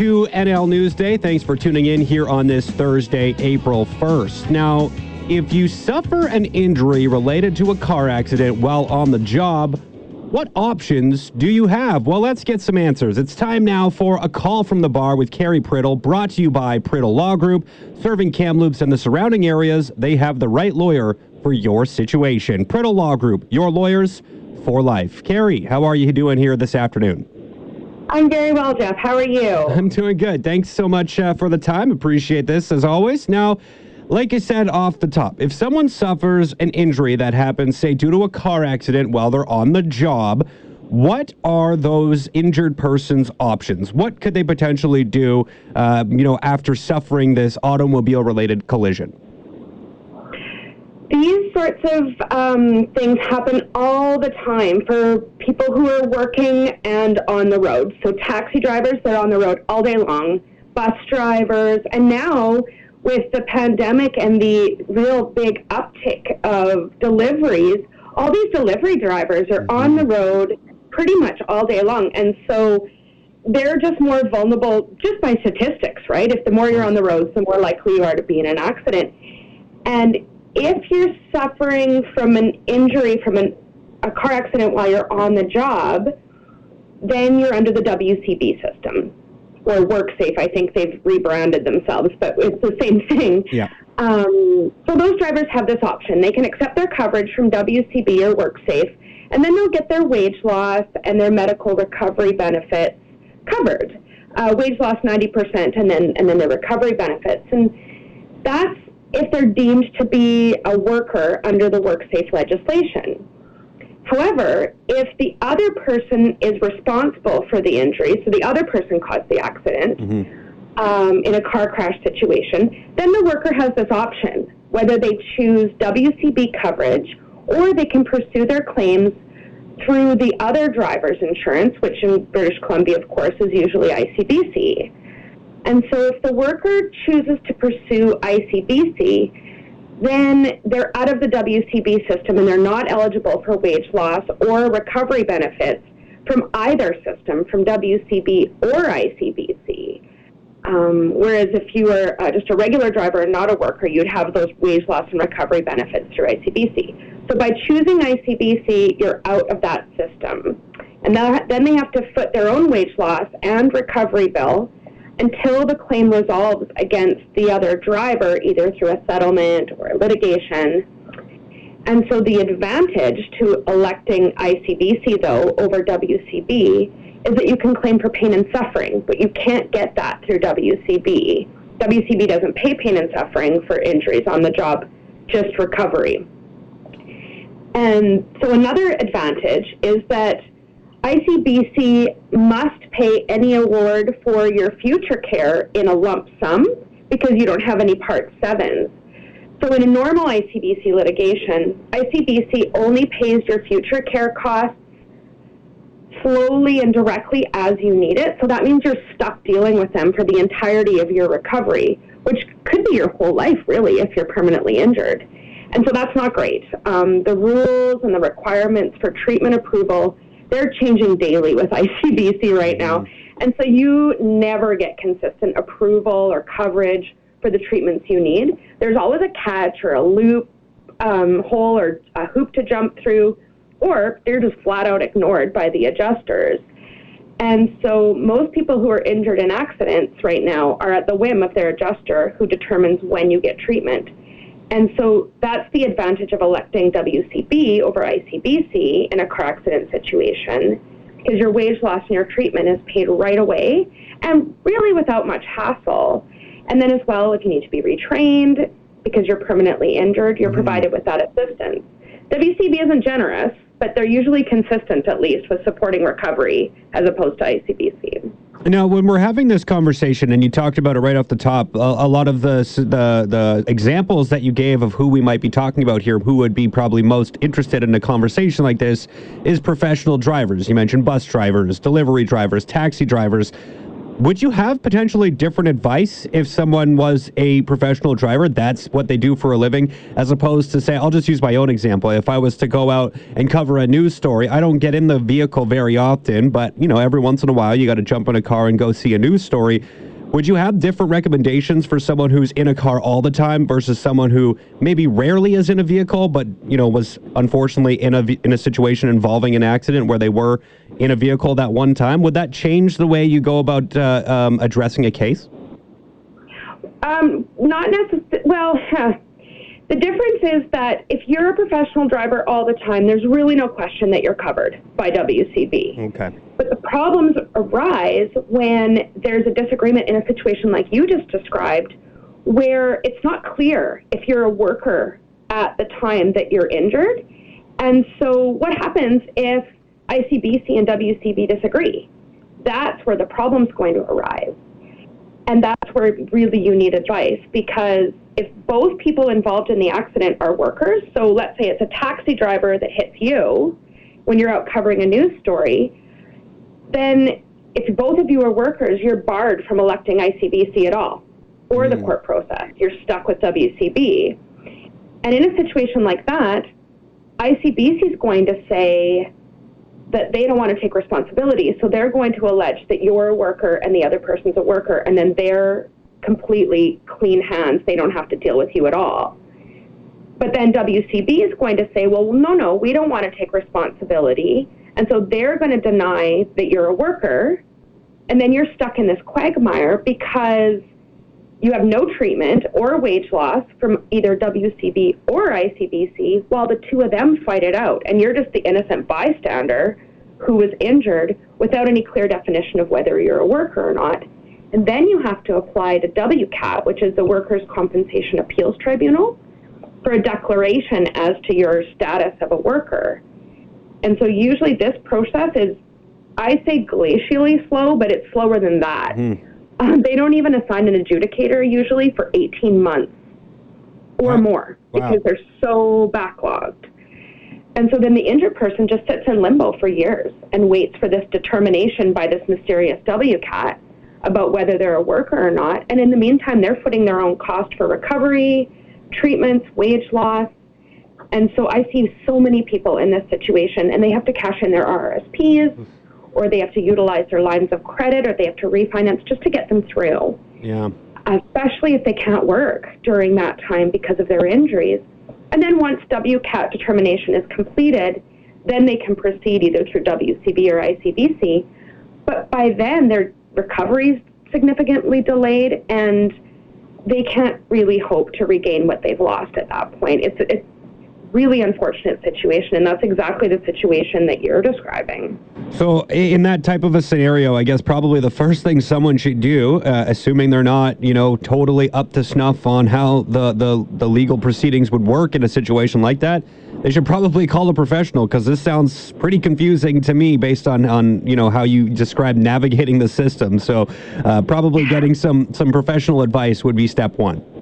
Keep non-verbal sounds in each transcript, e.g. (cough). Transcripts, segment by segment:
to NL News Day. Thanks for tuning in here on this Thursday, April 1st. Now, if you suffer an injury related to a car accident while on the job, what options do you have? Well, let's get some answers. It's time now for a call from the bar with Carrie Priddle, brought to you by Priddle Law Group, serving Kamloops and the surrounding areas. They have the right lawyer for your situation. Priddle Law Group, your lawyers for life. Carrie, how are you doing here this afternoon? I'm very well, Jeff. How are you? (laughs) I'm doing good. Thanks so much uh, for the time. Appreciate this as always. Now, like I said off the top, if someone suffers an injury that happens, say, due to a car accident while they're on the job, what are those injured person's options? What could they potentially do, uh, you know, after suffering this automobile-related collision? These sorts of um, things happen all the time for people who are working and on the road. So, taxi drivers that are on the road all day long, bus drivers, and now with the pandemic and the real big uptick of deliveries, all these delivery drivers are on the road pretty much all day long. And so, they're just more vulnerable just by statistics, right? If the more you're on the road, the more likely you are to be in an accident. And if you're suffering from an injury from an, a car accident while you're on the job, then you're under the WCB system or WorkSafe. I think they've rebranded themselves, but it's the same thing. Yeah. Um, so those drivers have this option. They can accept their coverage from WCB or WorkSafe, and then they'll get their wage loss and their medical recovery benefits covered. Uh, wage loss 90%, and then and then their recovery benefits, and that's if they're deemed to be a worker under the WorkSafe legislation. However, if the other person is responsible for the injury, so the other person caused the accident mm-hmm. um, in a car crash situation, then the worker has this option whether they choose WCB coverage or they can pursue their claims through the other driver's insurance, which in British Columbia, of course, is usually ICBC. And so if the worker chooses to pursue ICBC, then they're out of the WCB system and they're not eligible for wage loss or recovery benefits from either system, from WCB or ICBC. Um, whereas if you were uh, just a regular driver and not a worker, you'd have those wage loss and recovery benefits through ICBC. So by choosing ICBC, you're out of that system. And that, then they have to foot their own wage loss and recovery bill until the claim resolves against the other driver, either through a settlement or litigation. And so the advantage to electing ICBC, though, over WCB is that you can claim for pain and suffering, but you can't get that through WCB. WCB doesn't pay pain and suffering for injuries on the job, just recovery. And so another advantage is that ICBC must pay any award for your future care in a lump sum because you don't have any Part 7s. So in a normal ICBC litigation, ICBC only pays your future care costs slowly and directly as you need it. So that means you're stuck dealing with them for the entirety of your recovery, which could be your whole life, really, if you're permanently injured. And so that's not great. Um, the rules and the requirements for treatment approval they're changing daily with (laughs) ICBC right now. Mm-hmm. And so you never get consistent approval or coverage for the treatments you need. There's always a catch or a loop um, hole or a hoop to jump through, or they're just flat out ignored by the adjusters. And so most people who are injured in accidents right now are at the whim of their adjuster who determines when you get treatment. And so that's the advantage of electing WCB over ICBC in a car accident situation, because your wage loss and your treatment is paid right away and really without much hassle. And then as well, if you need to be retrained because you're permanently injured, you're mm-hmm. provided with that assistance. WCB isn't generous, but they're usually consistent at least with supporting recovery as opposed to ICBC. Now, when we're having this conversation, and you talked about it right off the top, a, a, lot of the, the the examples that you gave of who we might be talking about here, who would be probably most interested in a conversation like this, is professional drivers. You mentioned bus drivers, delivery drivers, taxi drivers. Would you have potentially different advice if someone was a professional driver? That's what they do for a living, as opposed to say, I'll just use my own example. If I was to go out and cover a news story, I don't get in the vehicle very often, but you know, every once in a while you got to jump in a car and go see a news story. Would you have different recommendations for someone who's in a car all the time versus someone who maybe rarely is in a vehicle, but you know was unfortunately in a in a situation involving an accident where they were in a vehicle that one time? Would that change the way you go about uh, um, addressing a case? Um, not necessarily. Well. (laughs) The difference is that if you're a professional driver all the time, there's really no question that you're covered by WCB. Okay. But the problems arise when there's a disagreement in a situation like you just described, where it's not clear if you're a worker at the time that you're injured. And so, what happens if ICBC and WCB disagree? That's where the problem's going to arise. And that's where really you need advice because if both people involved in the accident are workers, so let's say it's a taxi driver that hits you when you're out covering a news story, then if both of you are workers, you're barred from electing ICBC at all or mm. the court process. You're stuck with WCB. And in a situation like that, ICBC is going to say that they don't want to take responsibility. So they're going to allege that you're a worker and the other person's a worker, and then they're completely clean hands. They don't have to deal with you at all. But then WCB is going to say, well, no, no, we don't want to take responsibility. And so they're going to deny that you're a worker. And then you're stuck in this quagmire because you have no treatment or wage loss from either WCB or ICBC while the two of them fight it out. And you're just the innocent bystander who was injured without any clear definition of whether you're a worker or not. And then you have to apply to WCAT, which is the Workers' Compensation Appeals Tribunal, for a declaration as to your status of a worker. And so usually this process is, I say glacially slow, but it's slower than that. Mm. Um, they don't even assign an adjudicator usually for 18 months or wow. more because wow. they're so backlogged. And so then the injured person just sits in limbo for years and waits for this determination by this mysterious WCAT about whether they're a worker or not. And in the meantime, they're footing their own cost for recovery, treatments, wage loss. And so I see so many people in this situation, and they have to cash in their RRSPs, or they have to utilize their lines of credit, or they have to refinance just to get them through. Yeah. Especially if they can't work during that time because of their injuries. And then once WCAT determination is completed, then they can proceed either through WCB or ICBC. But by then, their recovery is significantly delayed, and they can't really hope to regain what they've lost at that point. It's it's really unfortunate situation, and that's exactly the situation that you're describing. So, in that type of a scenario, I guess probably the first thing someone should do, uh, assuming they're not, you know, totally up to snuff on how the, the, the legal proceedings would work in a situation like that, they should probably call a professional because this sounds pretty confusing to me based on, on you know how you describe navigating the system. So uh, probably getting some some professional advice would be step one.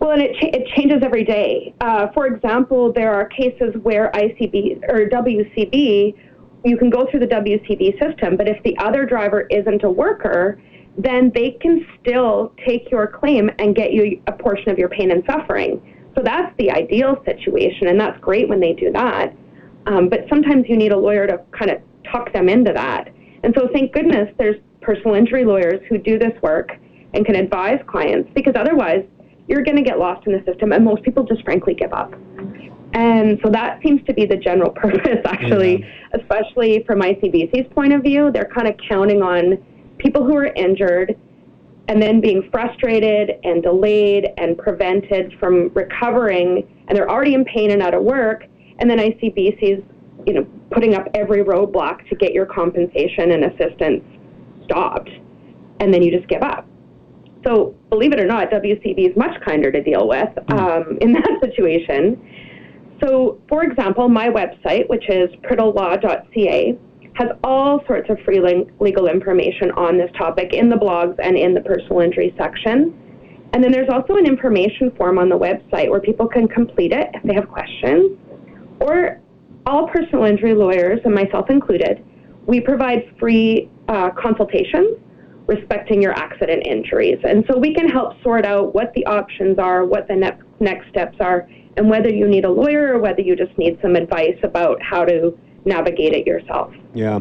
Well, and it, it changes every day. Uh, for example, there are cases where ICB or WCB, you can go through the WCB system, but if the other driver isn't a worker, then they can still take your claim and get you a portion of your pain and suffering. So that's the ideal situation, and that's great when they do that. Um, but sometimes you need a lawyer to kind of tuck them into that. And so thank goodness there's personal injury lawyers who do this work and can advise clients because otherwise you're going to get lost in the system, and most people just frankly give up. And so that seems to be the general (laughs) purpose, actually, yeah. especially from ICBC's point of view. They're kind of counting on people who are injured and then being frustrated and delayed and prevented from recovering, and they're already in pain and out of work, and then ICBC's, you know, putting up every roadblock to get your compensation and assistance stopped, and then you just give up. So, believe it or not, WCB is much kinder to deal with hmm. um, (laughs) in that situation. So, for example, my website, which is priddlelaw.ca, has all sorts of free legal information on this topic in the blogs and in the personal injury section. And then there's also an information form on the website where people can complete it if they have questions. Or all personal injury lawyers, and myself included, we provide free uh, consultations respecting your accident injuries. And so we can help sort out what the options are, what the ne- next steps are, and whether you need a lawyer or whether you just need some advice about how to navigate it yourself. Yeah.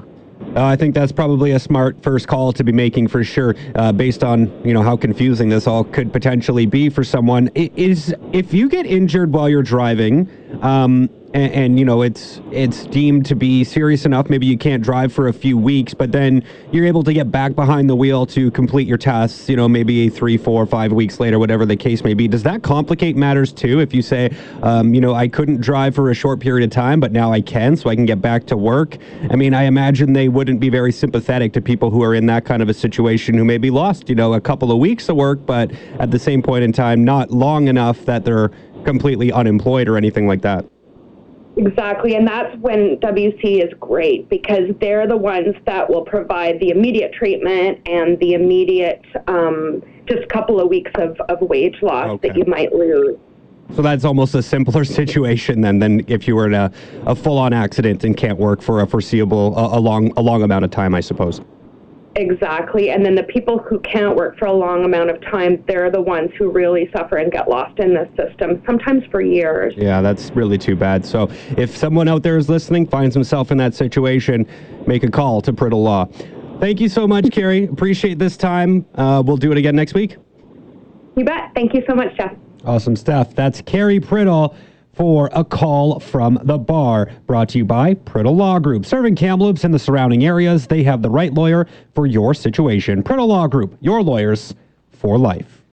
Uh, I think that's probably a smart first call to be making for sure, uh, based on you know how confusing this all could potentially be for someone. It is if you get injured while you're driving, um, and, and, you know it's it's deemed to be serious enough. Maybe you can't drive for a few weeks but then you're able to get back behind the wheel to complete your tests you know maybe three four five weeks later whatever the case may be. Does that complicate matters too? If you say um, you know i couldn't drive for a short period of time but now i can so i can get back to work? I mean i imagine they wouldn't be very sympathetic to people who are in that kind of a situation who maybe lost you know a couple of weeks of work but at the same point in time not long enough that they're completely unemployed or anything like that Exactly, and that's when WC is great because they're the ones that will provide the immediate treatment and the immediate um, just couple of weeks of, of wage loss okay. that you might lose. So that's almost a simpler (laughs) situation than than if you were in a, a full on accident and can't work for a foreseeable a, a long a long amount of time, I suppose. Exactly. And then the people who can't work for a long amount of time, they're the ones who really suffer and get lost in this system, sometimes for years. Yeah, that's really too bad. So if someone out there is listening, finds himself in that situation, make a call to Priddle Law. Thank you so much, Carrie. Appreciate this time. Uh, we'll do it again next week. You bet. Thank you so much, Jeff. Awesome stuff. That's Carrie Priddle for a call from the bar. Brought to you by Priddle Law Group. Serving Kamloops and the surrounding areas, they have the right lawyer for your situation. Priddle Law Group, your lawyers for life.